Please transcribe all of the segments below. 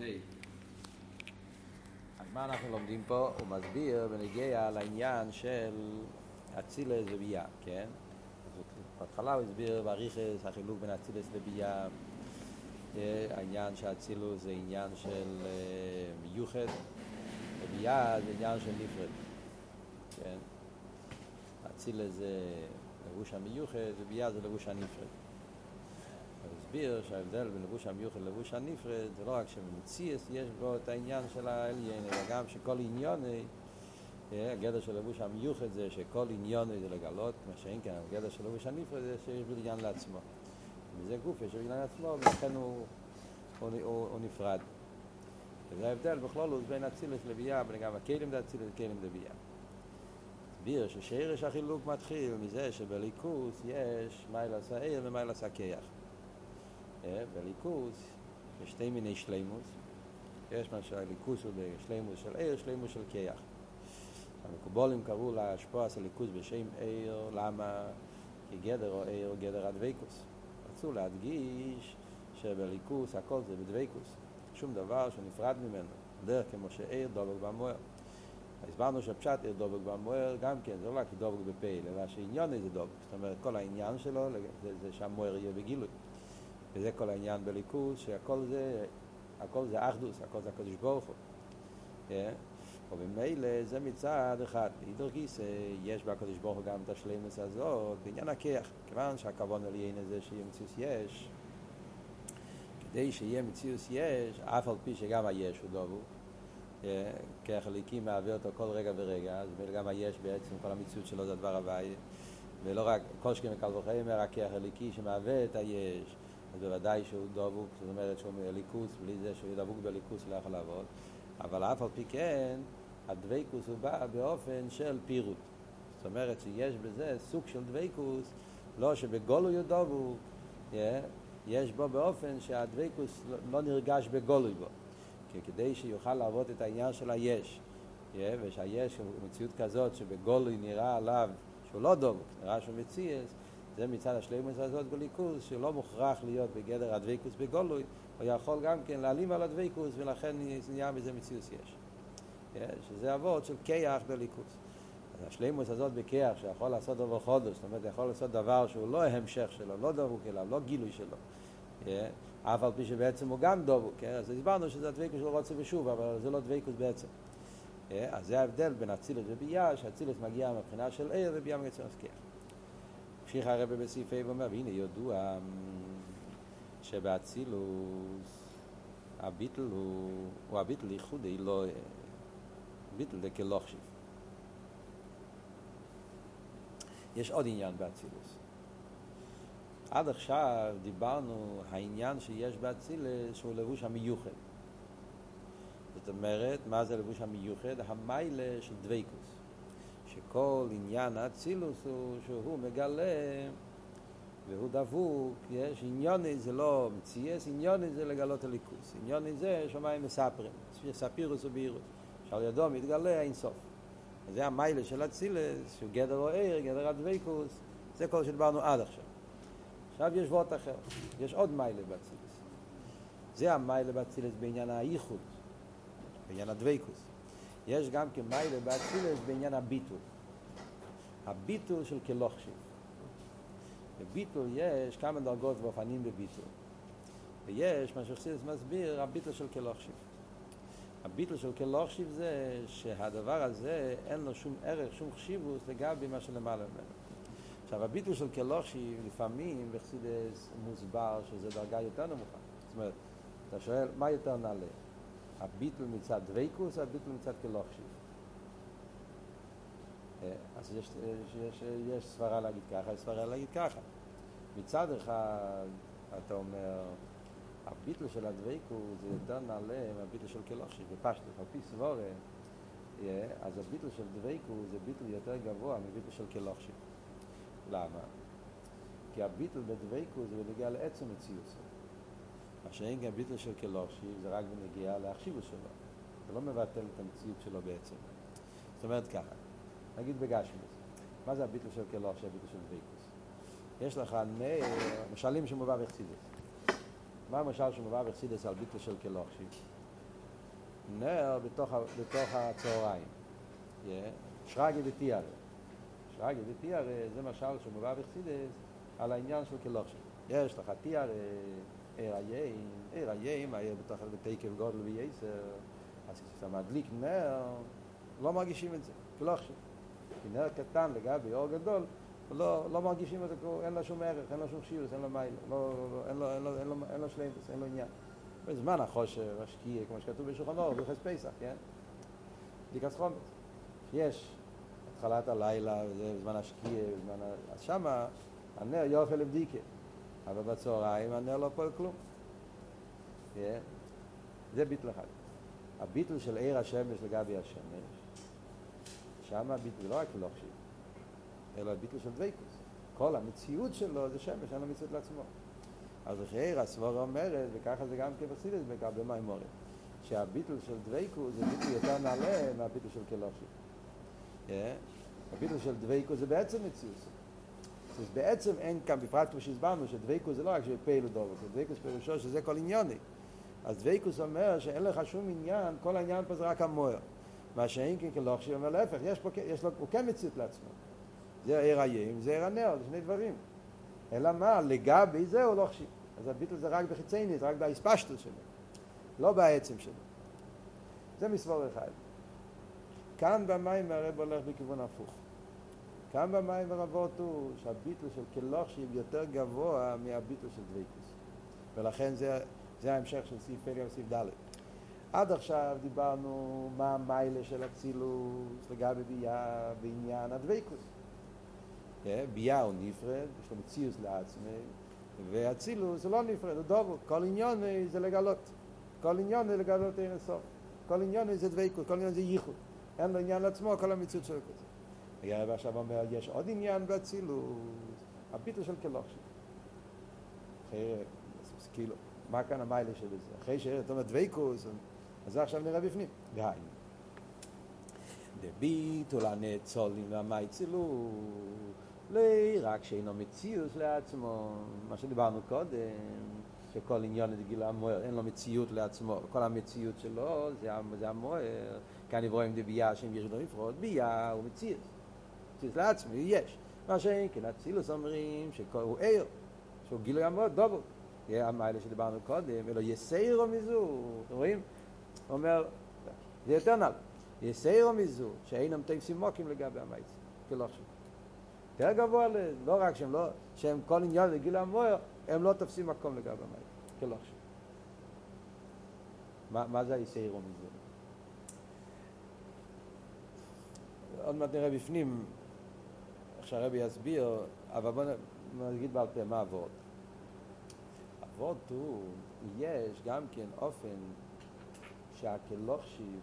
ה'. אז מה אנחנו לומדים פה? הוא מסביר בנגיע לעניין של אצילס וביאה, כן? בהתחלה הוא הסביר באריכס החילוק בין אצילס לביאה, העניין שאצילוס זה עניין של מיוחד, וביאה זה עניין של נפרד, כן? אצילס זה לבוש המיוחד וביאה זה לבוש הנפרד. הוא הסביר שההבדל בין לבוש המיוחד ללבוש הנפרד זה לא רק שבמציאס יש בו את העניין של העליין, אלא גם שכל עניון, הגדר של לבוש המיוחד זה שכל עניון זה לגלות, מה שאין כן, הגדר של לבוש הנפרד זה שיש בו לעצמו. וזה גוף יש בו לעצמו, ולכן הוא, הוא, הוא, הוא נפרד. וזה ההבדל בכלול בין אצילס לביאה, בין גם הכלים דאצילס וכלים לביאה. הסביר ששרש החילוק מתחיל מזה שבליכוס יש מיילס העיר ומיילס הכיח. בליכוס יש שתי מיני שלימוס. יש מה שהליכוס הוא בשלימוס של עיר, שלימוס של כיח. המקובולים קראו להשפוע של ליכוס בשם עיר, למה? כי גדר או עיר הוא גדר הדבקוס. רצו להדגיש שבליכוס הכל זה בדבקוס. שום דבר שנפרד ממנו. דרך כמו שעיר דובק במוער. הסברנו שפשט עיר דובק במוער גם כן, זה לא רק דובק בפעיל, אלא שעניון זה דובק. זאת אומרת, כל העניין שלו זה, זה שהמוער יהיה בגילוי. וזה כל העניין בליכוז, שהכל זה, הכל זה אחדוס, הכל זה הקדוש ברוך הוא. Yeah. ובמילא זה מצד אחד, אידר גיסא, יש בקדוש ברוך הוא גם את השלימוס הזאת, בעניין הכיח, כיוון שהכוון על יין הזה שיהיה מציאוס יש, כדי שיהיה מציאוס יש, אף על פי שגם היש הוא דובו, כיח הליקים מעביר אותו כל רגע ורגע, אז גם היש בעצם, כל המציאות שלו זה הדבר הוואי, ולא רק, שכם וקל וחמר, הכיח הליקי שמעביר את היש, אז בוודאי שהוא דבוק, זאת אומרת שהוא מליכוס, בלי זה שהוא דבוק בליכוס לא יכול לעבוד. אבל אף על פי כן, הדבקוס הוא בא באופן של פירוט. זאת אומרת שיש בזה סוג של דבקוס, לא שבגולוי הוא דבוק, yeah, יש בו באופן שהדבקוס לא נרגש בגולוי בו. כי כדי שיוכל לעבוד את העניין של היש, yeah, ושהיש הוא מציאות כזאת שבגולוי נראה עליו שהוא לא דבוק, נראה שהוא מציאס, זה מצד השלימוס הזאת בליכוז, שלא מוכרח להיות בגדר הדבקוס בגולוי, הוא יכול גם כן להעלים על הדבקוס, ולכן נהיה מזה מציאוס יש. שזה אבות של כיח בליכוז. אז השלימוס הזאת בכיח, שיכול לעשות דבר חודש, זאת אומרת, יכול לעשות דבר שהוא לא המשך שלו, לא דבוק אליו, לא גילוי שלו. אף על פי שבעצם הוא גם דבוק, אז הסברנו שזה הדבקוס של רוצה ושוב, אבל זה לא דבקוס בעצם. אז זה ההבדל בין אצילוס וביאה, שאצילוס מגיע מבחינה של עיר וביאה מגיע כיח. המשיך הרבה בסעיף ה' ואומר, והנה ידוע שבאצילוס הביטל הוא, הוא הביטל ייחודי, לא ביטל זה כלוכשיב. יש עוד עניין באצילוס. עד עכשיו דיברנו העניין שיש באצילס שהוא לבוש המיוחד. זאת אומרת, מה זה לבוש המיוחד? המיילה של דוויקוס. שכל עניין האצילוס הוא שהוא מגלה והוא דבוק, יש עניוני זה לא מציאס, עניוני זה לגלות הליכוס, עניוני זה שמיים מספרים, ספירוס ובירוס, שעל ידו מתגלה אין סוף. זה המיילה של אצילס, שהוא גדר או עיר, גדר הדבקוס, זה כל שדיברנו עד עכשיו. עכשיו יש וורט אחר, יש עוד מיילה באצילס. זה המיילה באצילס בעניין האיחוד, בעניין הדבקוס. יש גם כמיילה באצילס בעניין הביטול. הביטול של כלוכשיב. בביטול יש כמה דרגות ואופנים בביטול. ויש, מה שחסידס מסביר, הביטול של כלוכשיב. הביטול של כלוכשיב זה שהדבר הזה אין לו שום ערך, שום חשיבוס לגבי מה שלמעלה ממנו. עכשיו, הביטול של כלוכשיב לפעמים בחסידס מוסבר שזה דרגה יותר נמוכה. זאת אומרת, אתה שואל, מה יותר נעלה? הביטל מצד דוויקוס, הביטל מצד כלוכשיב. אז יש, יש, יש, יש סברה להגיד ככה, יש סברה להגיד ככה. מצד אחד, אתה אומר, הביטל של הדוויקוס זה יותר נעלה מהביטל של כלוכשיב, בפשטות, על פי סבורה, אז הביטל של דוויקוס זה ביטל יותר גבוה מביטל של כלוכשיב. למה? כי הביטל בדוויקוס זה בנגיע לעצם מציאות. מה שאין גם ביטל של כלוכשיב זה רק בנגיעה להחשיבות שלו. זה לא מבטל את המציאות שלו בעצם. זאת אומרת ככה, נגיד בגשמוס, מה זה הביטל של כלוכשיב, הביטל של דוויקוס? יש לך משלים שמובא בחסידס. מה המשל שמובא בחסידס על ביטל של כלוכשיב? נר בתוך, בתוך הצהריים. Yeah. שרגי ותיארה. שרגי ותיארה זה משל שמובא בחסידס על העניין של כלוכשי. יש לך תיארה, עיר היין, עיר היין, היה בתוך בתקף גודל וייסר, אז כשאתה מדליק נר, לא מרגישים את זה, כלוכשי. כי נר קטן לגבי אור גדול, לא, לא מרגישים את זה, אין לו שום ערך, אין לו שום שירוס, אין לו מייל, לא, אין לו, אין לו, אין לו, אין לו שלמוס, אין לו עניין. בזמן החושר, השקיע, כמו שכתוב בשולחן אור, בחס פסח, כן? בדיקת חומץ. יש התחלת הלילה, וזה זמן השקיע, בזמן ה... אז שמה הנר יוכל לבדיקה, אבל בצהריים הנר לא פועל כלום. Yeah. זה ביטל אחד. הביטל של עיר השמש לגבי השמש, שם הביטל לא רק לא חשיב, אלא הביטל של דוויקוס. כל המציאות שלו זה שמש, אין לו מציאות לעצמו. אז עיר הסבורה אומרת, וככה זה גם כבסידס בקבל מימורת, שהביטל של דוויקוס זה ביטל יותר נעלה מהביטל של כלוכשי. הביטל של דוויקוס זה בעצם מציאות. אז בעצם אין כאן, בפרט כמו שהסברנו, שדוויקוס זה לא רק שפעיל דובו, דוויקוס פירושו שזה כל עניוני. אז דוויקוס אומר שאין לך שום עניין, כל העניין פה זה רק המוער. מה שאין כן כלוכשי אומר להפך, יש פה, יש לו, הוא כן מציאות לעצמו. זה עיר הים, זה עיר הנר, זה שני דברים. אלא מה, לגבי זה הוא לא חשיב. אז הביטל זה רק בחיצייני, זה רק בהספשטות שלו, לא בעצם שלו. זה מסבור אחד. כאן במים הרב הולך בכיוון הפוך. כאן במים הרבות הוא שהביטל של כלוכשיב יותר גבוה מהביטל של דוויקוס. ולכן זה, זה ההמשך של סעיף פליה וסעיף ד'. עד עכשיו דיברנו מה המיילה של אצילוס לגבי ביה בעניין הדוויקוס. ביה הוא נפרד, יש לו מציאוס לעצמי, ואצילוס זה לא נפרד, זה דובו, כל עניון זה לגלות. כל עניון זה לגלות אין הסוף. כל עניון זה דוויקוס, כל עניון זה ייחוד. אין לו עניין לעצמו, כל המציאות שלו כזה. הרב עכשיו אומר, יש עוד עניין באצילוס, הביטל של כלוכשי. אחרי, כאילו, מה כאן המיילה של זה? אחרי שאתה אומר דוויקוס, אז זה עכשיו נראה בפנים. דהיינו. דביטול הנאצולים והמייצילוס לא רק שאינו מציאות לעצמו, מה שדיברנו קודם, שכל עניין זה גילה המוער, אין לו מציאות לעצמו, כל המציאות שלו זה, המוער, כאן רואים דבייה שאם יש לו לפחות, בייה הוא מציאות, מציאות לעצמו, יש. מה שאין כן, אצילוס אומרים שהוא ער, שהוא גילוי דובו. יהיה המיילה שדיברנו קודם, אלא יסיירו מזו, אתם רואים? הוא אומר, זה יותר נל, יסיירו מזו, שאינם תפסים מוקים לגבי המייצים, כלא חשוב. יותר גבוה, לא רק שהם לא, שהם כל עניין לגיל המוער, הם לא תופסים מקום לגבי המים, כלא עכשיו. מה, מה זה היסיירו מזה? עוד מעט נראה בפנים, שהרבי יסביר, אבל בוא נגיד בעל פה מה אבות. אבות הוא, יש גם כן אופן שהכלוכשיב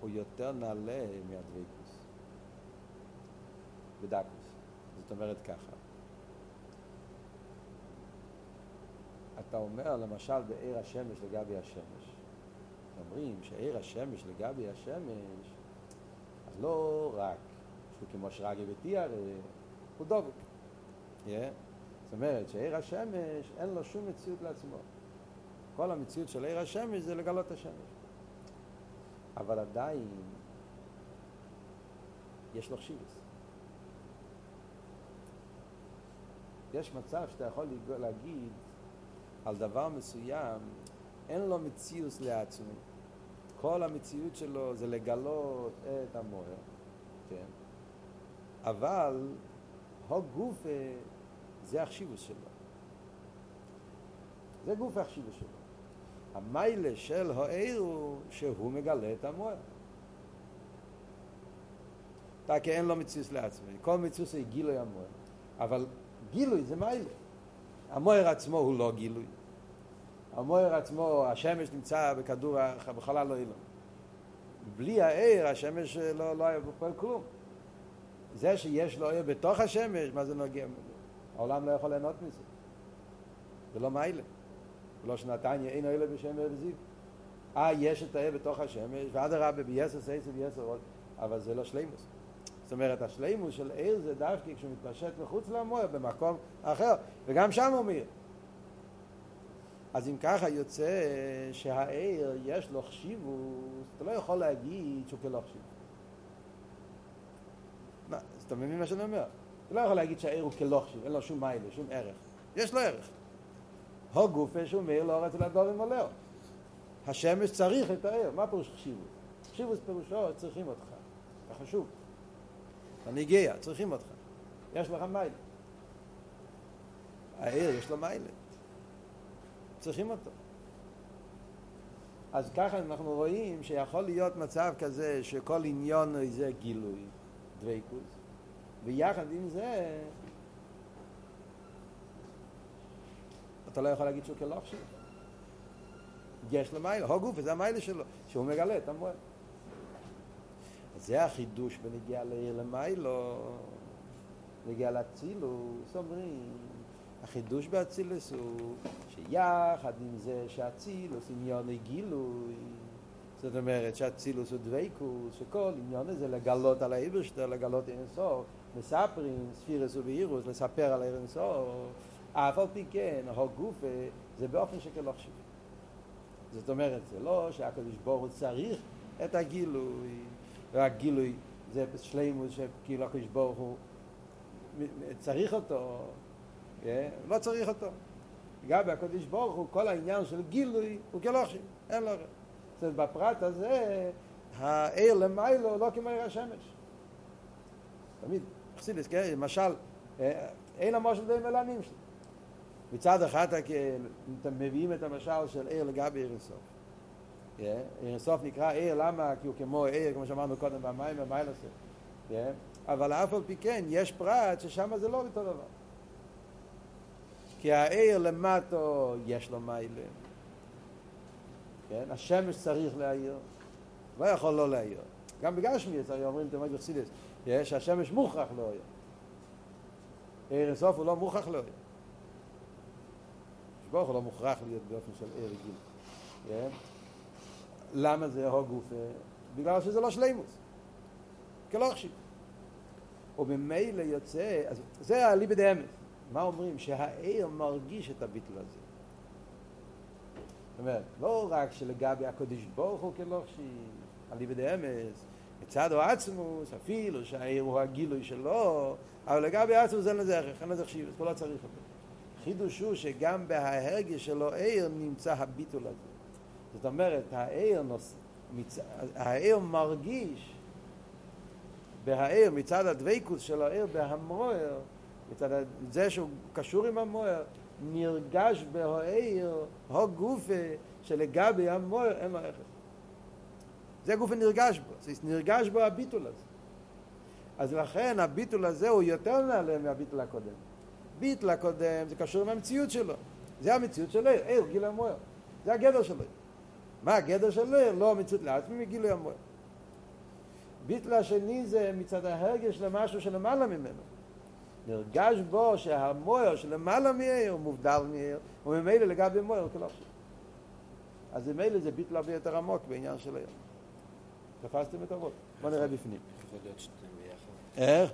הוא יותר נעלה מהדבקוס. בדקוס. זאת אומרת ככה. אתה אומר למשל בעיר השמש לגבי השמש. אומרים שעיר השמש לגבי השמש, אז לא רק כמו שרגי ותיאר, הוא דבק. Yeah. זאת אומרת שעיר השמש אין לו שום מציאות לעצמו. כל המציאות של עיר השמש זה לגלות את השמש. אבל עדיין יש לו חשיבוס. יש מצב שאתה יכול להגיד על דבר מסוים, אין לו מציאות לעצמו. כל המציאות שלו זה לגלות את המוער, כן? אבל הגוף זה החשיבוס שלו. זה גוף החשיבוס שלו. המיילה של העיר הוא שהוא מגלה את המוער. אתה כי אין לו מציאות לעצמו. כל מציאות זה גילוי המוער. אבל גילוי זה מיילה. המוער עצמו הוא לא גילוי. המוער עצמו, השמש נמצא בכדור, בחלל לא אילון. בלי העיר, השמש לא, לא היה בפועל כלום. זה שיש לו עיר בתוך השמש, מה זה נוגע? העולם לא יכול ליהנות מזה. זה לא מיילה. לא שנתניה אין בשם עיר וזיו. אה, יש את העיר בתוך השמש, ואדרבה ביסר סייסר ביסר עוד, אבל זה לא שלימוס. זאת אומרת, השלימוס של עיר זה דווקא כשהוא מתפשט מחוץ למוער, במקום אחר, וגם שם הוא מאיר. אז אם ככה יוצא שהעיר יש לו חשיבוס, אתה לא יכול להגיד שהוא כלא חשיבוס. אתה מבין מה שאני אומר? אתה לא יכול להגיד שהעיר הוא כלא חשיב, אין לו שום מיילה, שום ערך. יש לו ערך. הו גופה שהוא מאיר לא רצה לדור עם עולהו. השמש צריך את העיר, מה פירוש חשיבוס? חשיבוס פירושו, צריכים אותך. זה חשוב. אני גאה, צריכים אותך. יש לך מיילה. העיר יש לו מיילה. צריכים אותו. אז ככה אנחנו רואים שיכול להיות מצב כזה שכל עניון זה גילוי, דוויקוס, ויחד עם זה אתה לא יכול להגיד שהוא כלא חשיב. יש לו מיילה, הו גוף, וזה המיילה שלו, שהוא מגלה את המועד. זה החידוש בנגיעה לעיר למיילו, נגיעה לאצילוס, אומרים, החידוש באצילוס הוא שיחד עם זה שאצילוס עניון גילוי, זאת אומרת שאצילוס הוא דוויקוס, שכל עניון זה לגלות על האיברשטר, לגלות אינסוף, מספרים, ספירס ובאירוס, לספר על אינסוף, אף על פי כן, הגוף זה באופן שכלא חשיב. זאת אומרת, זה לא שהקדוש ברוך הוא צריך את הגילוי, והגילוי זה שלימוס שכאילו הקדוש ברוך הוא צריך אותו, לא צריך אותו. לגבי הקדוש ברוך הוא, כל העניין של גילוי הוא כלא חשיב, אין לו... זאת אומרת, בפרט הזה, העיר למיילו לא כמו עיר השמש. תמיד, חסידס, כן, למשל, אין המשל די מלנים שלו. מצד אחד אתם מביאים את המשל של עיר לגבי עיר אינסוף. עיר אינסוף נקרא עיר, למה? כי הוא כמו עיר, כמו שאמרנו קודם, במים ובמיילסה. אבל אף על פי כן, יש פרט ששם זה לא אותו דבר. כי העיר למטו יש לו מיילה. כן? השמש צריך להעיר, לא יכול לא להעיר. גם בגשמי צריך, אומרים בחסידס, שהשמש מוכרח לא להעיר. עיר אינסוף הוא לא מוכרח לא להעיר. ברוך הוא לא מוכרח להיות באופן של עיר רגיל. כן? למה זה הו? בגלל שזה לא שלימוס. כלא חשיב. וממילא יוצא, אז זה הליבא דאמס. מה אומרים? שהעיר מרגיש את הביטל הזה. זאת אומרת, לא רק שלגבי הקודש ברוך הוא כלא חשיב, הליבא דאמס, מצד או עצמוס, אפילו שהעיר הוא הגילוי שלו, אבל לגבי עצמוס אין לזה ערך, אין לזה חשיב, אז לא צריך אותו. חידוש הוא שגם בהרגש שלו עיר נמצא הביטול הזה. זאת אומרת, העיר, נוס... מצ... העיר מרגיש בהעיר מצד הדבקות של העיר בהמוער, מצד זה שהוא קשור עם המוער, נרגש בהעיר הו גופה שלגבי המוער אין לו ערך. זה גופה נרגש בו, זה נרגש בו הביטול הזה. אז לכן הביטול הזה הוא יותר נעלה מהביטול הקודם. ביטל הקודם, זה קשור עם המציאות שלו. זה המציאות של עיר, עיר, גיל המוער. זה הגדר של עיר. מה הגדר של עיר? לא המציאות לעצמי מגילוי המוער. ביטל השני זה מצד ההרגש למשהו שלמעלה ממנו. נרגש בו שהמוער שלמעלה מעיר הוא מובדל מעיר, וממילא לגבי מוער חשוב. אז ממילא זה ביטל הרבה יותר עמוק בעניין של עיר. תפסתם את הראש? בוא נראה בפנים. יכול להיות שתיים ביחד. איך?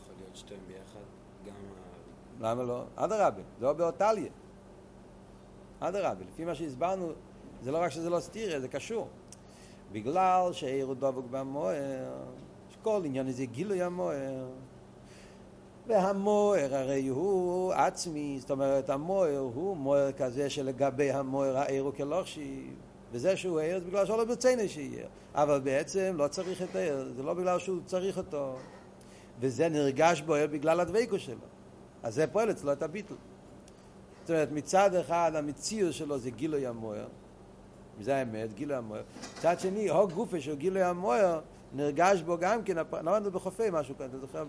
יכול להיות שתיים ביחד. גם למה לא? אדרבה, זה לא באותליה. אדרבה, לפי מה שהסברנו, זה לא רק שזה לא סתירה, זה קשור. בגלל שעיר דבוק במוער, שכל עניין הזה גילוי המוער. והמוער הרי הוא עצמי, זאת אומרת המוער הוא מוער כזה שלגבי המוער העיר הוא כלוכשי, וזה שהוא עיר זה בגלל שלא ברצינו שיהיה, אבל בעצם לא צריך את העיר, זה לא בגלל שהוא צריך אותו, וזה נרגש בו בגלל הדבקו שלו. אז זה פועל אצלו את הביטל. זאת אומרת, מצד אחד המציאות שלו זה גילוי המוער, וזה האמת, גילוי המוער. מצד שני, הו גופה של גילוי המוער, נרגש בו גם כן, למדנו בחופי משהו כאן, אתה זוכר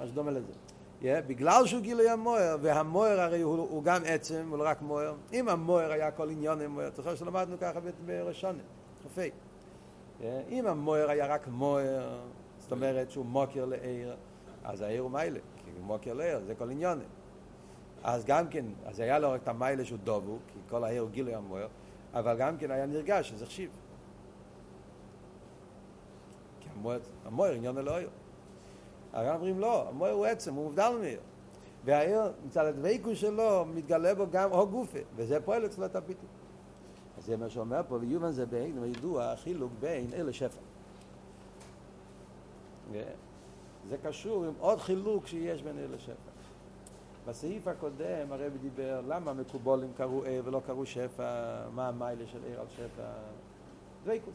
משהו דומה לזה. Yeah, בגלל שהוא גילוי המוער, והמוער הרי הוא, הוא גם עצם, הוא לא רק מוער. אם המוער היה כל עניון עם מוער, זוכר שלמדנו ככה בראשון, חופי. Yeah, אם המוער היה רק מוער, זאת אומרת שהוא מוקר לעיר, אז העיר הוא מיילה. מוקר לעיר, זה כל עניון. אז גם כן, אז היה לו את המיילה שהוא דובו, כי כל העיר הוא גילוי המוער, אבל גם כן היה נרגש שזה חשיב. כי המוער, המוער עניון אלוהיו. אבל אומרים לא, המוער הוא עצם, הוא מובדל מעיר. והעיר, מצד הדבקות שלו, מתגלה בו גם הו גופה, וזה פועל אצלו את הביטוי. אז זה מה שאומר פה, ויובן זה בין, וידוע החילוק בין אלה שפע. זה קשור עם עוד חילוק שיש בין אלה שפע. בסעיף הקודם הרב דיבר למה מקובולים קראו ער ולא קראו שפע, מה המיילה של ער על שפע, דוויקוס.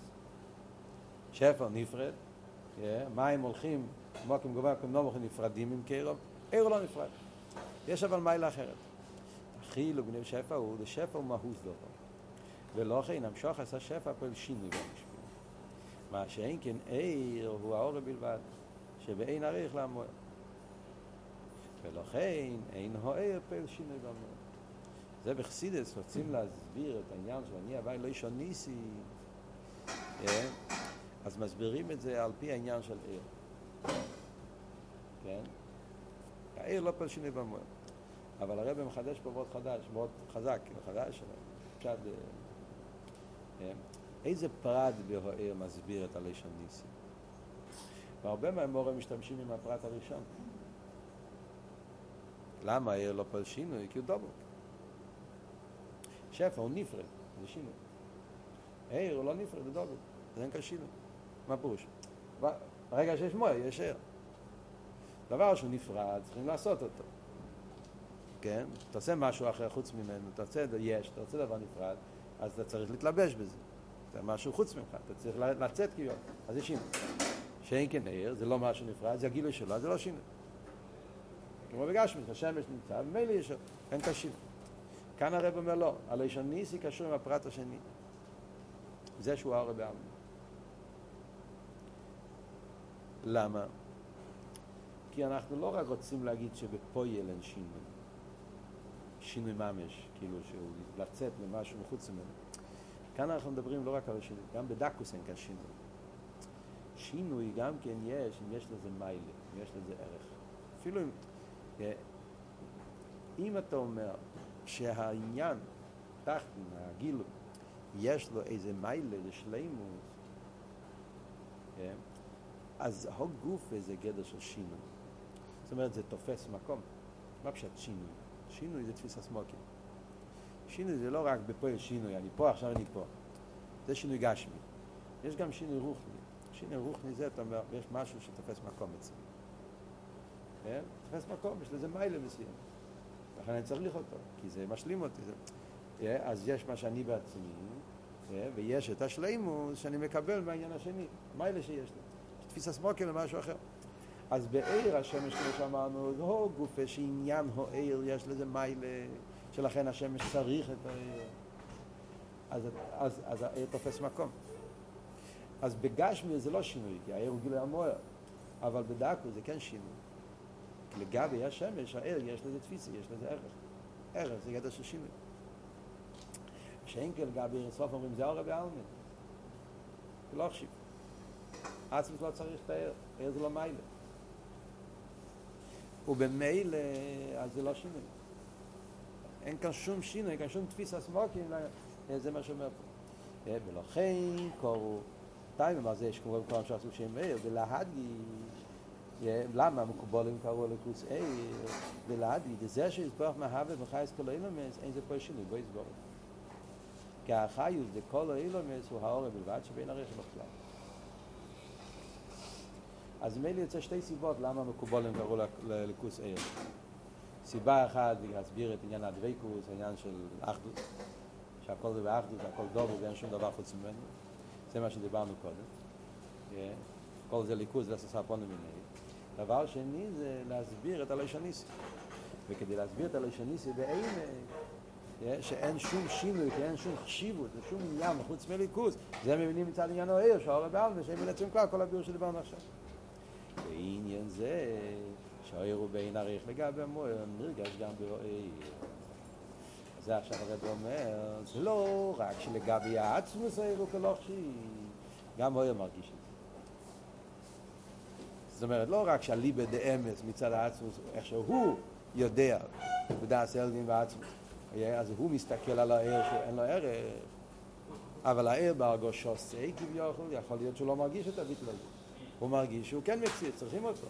שפע נפרד, מים הולכים, מוקים גובה, כמו נמוכים נפרדים עם קרוב, ער לא נפרד. יש אבל מיילה אחרת. החילוק בין שפע הוא, זה שפע הוא מהוס דבר. ולא כן, המשוך עשה שפע פועל שינוי במשפיע. מה שאין כן ער הוא האור בלבד, שבאין עריך לעמוד. ולכן אין הוער פועל שינוי במועד. זה בחסידס רוצים להסביר את העניין של אני הווי לא אישון ניסי, אז מסבירים את זה על פי העניין של ער. כן? הער לא פועל שינוי במועד. אבל הרב מחדש פה מאוד חדש, מאוד חזק, כאילו חדש, פשט... איזה פרט בהוער מסביר את הלשון ניסי? והרבה מהמורים משתמשים עם הפרט הראשון. למה העיר לא פועל שינוי? כי הוא דובל. שפע הוא נפרד, זה שינוי. העיר הוא לא נפרד, הוא דובל. זה אין כאן שינוי. מה פירוש? ברגע שיש מוער, יש עיר. דבר שהוא נפרד, צריכים לעשות אותו. כן? אתה עושה משהו אחר חוץ ממנו, אתה רוצה, יש, אתה רוצה דבר נפרד, אז אתה צריך להתלבש בזה. זה משהו חוץ ממך, אתה צריך לצאת כאילו. אז יש שינוי. שאין כן עיר, זה לא משהו נפרד, זה הגילוי שלו, זה לא שינוי. כמו בגשמית, השמש נמצא, ומילא יש, אין קשים. כאן הרב אומר לא, הלשון ניסי קשור עם הפרט השני. זה שהוא הרב בעלמא. למה? כי אנחנו לא רק רוצים להגיד שבפויל אין שינוי. שינוי ממש, כאילו שהוא לצאת למשהו מחוץ ממנו. כאן אנחנו מדברים לא רק על השינוי, גם בדקוס אין כאן שינוי. שינוי גם כן יש, אם יש לזה מיילה, אם יש לזה ערך. אפילו אם, אם אתה אומר שהעניין, תחתן, הגילו, יש לו איזה מיילה לשלימות, אז הגוף זה גדר של שינוי. זאת אומרת, זה תופס מקום. מה פשוט שינוי? שינוי זה תפיס הסמוקים. שינוי זה לא רק בפועל שינוי, אני פה, עכשיו אני פה. זה שינוי גשמי. יש גם שינוי רוחני. שינוי רוחני זה, אתה אומר, יש משהו שתופס מקום אצלי. כן? תופס מקום, יש לזה מיילה מסוים. לכן אני צריך אותו, כי זה משלים אותי. זה... אז יש מה שאני בעצמי, ויש את השלימוס שאני מקבל מהעניין השני, מיילה שיש לי. תפיס הסמוקים למשהו אחר. אז בעיר השמש, כמו שאמרנו, הו גופה שעניין הו עיר, יש לזה מיילה, שלכן השמש צריך את העיר. אז, אז, אז העיר תופס מקום. אז בגשמי זה לא שינוי, כי העיר הוא גילוי המוער, אבל בדקו זה כן שינוי. לגבי השמש, העיר יש לזה תפיסה, יש לזה ערך. ערך זה גדר של שינוי. שאין כן לגבי עיר סוף אומרים, זה אורה בעלמין. זה לא חשיב. עצמית לא צריך את העיר, העיר זה לא מיילה. ובמילא, אז זה לא שינוי. אין כאן שום שינוי, אין כאן שום תפיסה סמוקים, זה מה שאומר פה. ולכן קורו, טיימם מה זה כמו כל שעשו שם מאיר, ולהדגיש, למה מקובולים קראו לקוס עיר, ולהדגיש, זה שיסבוח מהווה וחייס כל אילומס, אין זה פה שינוי, בוא יסבור. כי החיוס כל אילומס הוא האור בלבד שבין הרכב בכלל. אז מילא יוצא שתי סיבות למה מקובולים קראו לקוס עיר. סיבה אחת היא להסביר את עניין הדוויקוס, העניין של אחדות, שהכל זה באחדות, הכל דובר ואין שום דבר חוץ ממנו. זה מה שדיברנו קודם. כל זה ליכוז לעשות הפונים מיני. דבר שני זה להסביר את הלשוניסי. וכדי להסביר את הלשוניסי בעיני, שאין שום שינוי, כי אין שום חשיבות, שום עניין חוץ מליכוז, זה מבינים מצד עניין העיר, שהאור בעלמה, שהם מנצחים כלל כל הביאור שדיברנו עכשיו. בעניין זה, שהעיר הוא בעין עריך לגבי המוער, נרגש גם בעיר. זה עכשיו הרב אומר, זה לא רק שלגבי העצמוס העיר הוא כלוכשי, גם הוא מרגיש את זה. זאת אומרת, לא רק שהליבה דאמס מצד העצמוס, איך שהוא יודע, בדעת אלדין ועצמוס, אז הוא מסתכל על העיר שאין לו ערך, אבל העיר בהרגושו סי כביכול, יכול להיות שהוא לא מרגיש את הביטל. הוא מרגיש שהוא כן מקציר, צריכים אותו.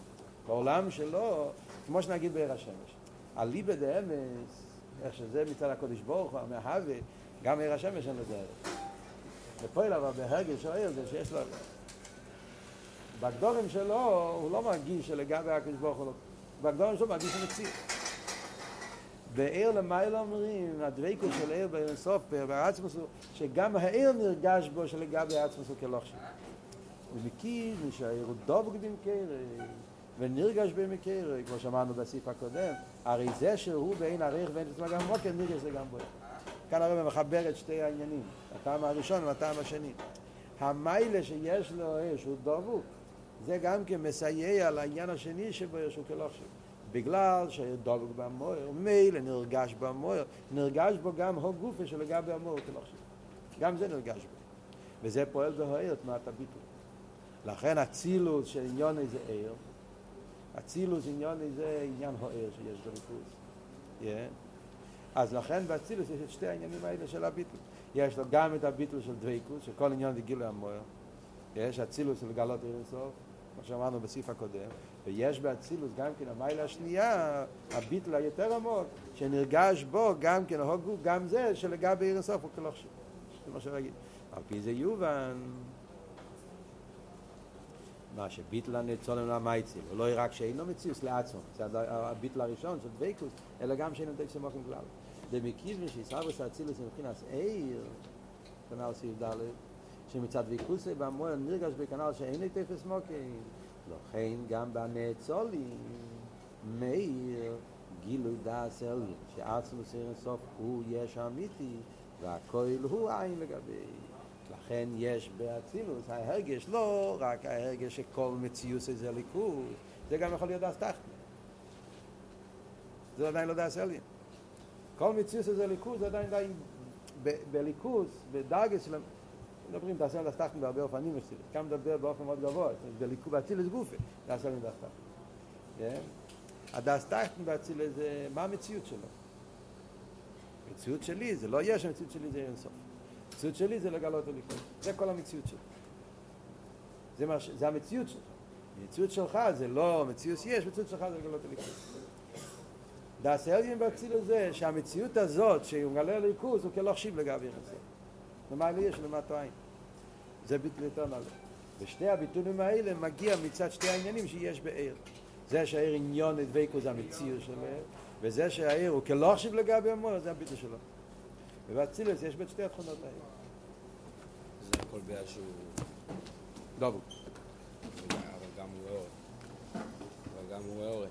בעולם שלו, כמו שנגיד בעיר השמש. הליבה דה אמס, איך שזה מצד הקודש ברוך הוא, המהווה, גם עיר השמש אין לזה ערך. ופועל אבל בהרגש של העיר זה שיש לו... בגדורים שלו הוא לא מרגיש שלגבי הקודש ברוך הוא לא... בגדורים שלו מרגיש מציאות. בעיר למעלה אומרים, הדבקות של עיר בעיר אינסוף, בעצמוס הוא, שגם העיר נרגש בו שלגבי עצמוס הוא כלוכשי. הוא מכיר שהעיר הוא דבוק במקרה, ונרגש במקרה, כמו שאמרנו בסעיף הקודם, הרי זה שהוא בעין עריך ואין עצמו גם מוקר, נרגש זה גם בו. כאן הרב מחבר את שתי העניינים, הטעם הראשון והטעם השני. המיילה שיש לו עיר שהוא דבוק, זה גם כן מסייע לעניין השני שבו יש הוא כלוכשי. בגלל שדבוק במויר, מילא נרגש במויר, נרגש בו גם הו גופה שלגבי המויר כלוכשי. גם זה נרגש בו. וזה פועל בהוער תנועת הביטול. לכן אצילוס של עניון איזה עיר, אצילוס עניון איזה עניין הוער שיש בריכוז. Yeah. אז לכן באצילוס יש את שתי העניינים האלה של הביטול. יש לו גם את הביטול של דוויקוס, שכל עניין זה גילוי המוער. יש אצילוס של גלות עיר אינסוף, כמו שאמרנו בסעיף הקודם, ויש באצילוס גם כן המיילה השנייה, הביטול היותר עמוק, שנרגש בו גם כן הוגו, גם זה שלגבי עיר אינסוף הוא כלוכשי. זה מה שרגיל. על פי זה יובן, מה שביטל הנצולם למייציל, הוא לא רק שאינו מציוס לעצמו, זה הביטל הראשון של דוויקוס, אלא גם שאינו דק סמוכים כלל. דמקיז שיסבוס אצילוס מבחינת עיר, כנ"ל סעיף ד', שמצד ויקוסי במועל נרגש בכנ"ל שאין תפס מוקים, לכן גם בנאצולים, מאיר גילוי דעת אלין, שעצמוס עיר אינסוף הוא יש אמיתי, והכויל הוא עין לגבי. לכן יש באצילוס ההרגש לא רק ההרגש שכל מציוס זה ליכוז, זה גם יכול להיות דס תחתן. זה עדיין לא דס עליין. כל מציוס זה ליכוז זה עדיין די בליכוז, בדרגס של... מדברים דס עליין דס תחתן בהרבה אופנים כאן מדבר באופן מאוד גבוה, בליכוז, באצילוס גופה, דס עליין דס תחתן. הדס תחתן באצילוס זה מה המציאות שלו. המציאות שלי זה לא יש, המציאות שלי זה אינסוף. המציאות שלי זה לגלות הליכוד. זה כל המציאות שלי. זה, מה, זה המציאות שלך. המציאות שלך זה לא מציאות יש, המציאות שלך זה לגלות הליכוד. דאס אלגין באצילוס זה שהמציאות הזאת שהוא מגלה ליכוז הוא כלא חשיב לגבי יחסי. ומה לי יש למטו עין. זה ביטל יותר נעלה. ושתי הביטולים האלה מגיע מצד שתי העניינים שיש בעיר. זה שהעיר עניון את דבקו זה המציאות שלו, וזה שהעיר הוא כלא חשיב לגבי המור, זה הביטל שלו. ובאצילוס יש בין שתי התכונות האלה. זה הכל בגלל שהוא... דבוק. אבל גם הוא אור. אבל גם הוא אור.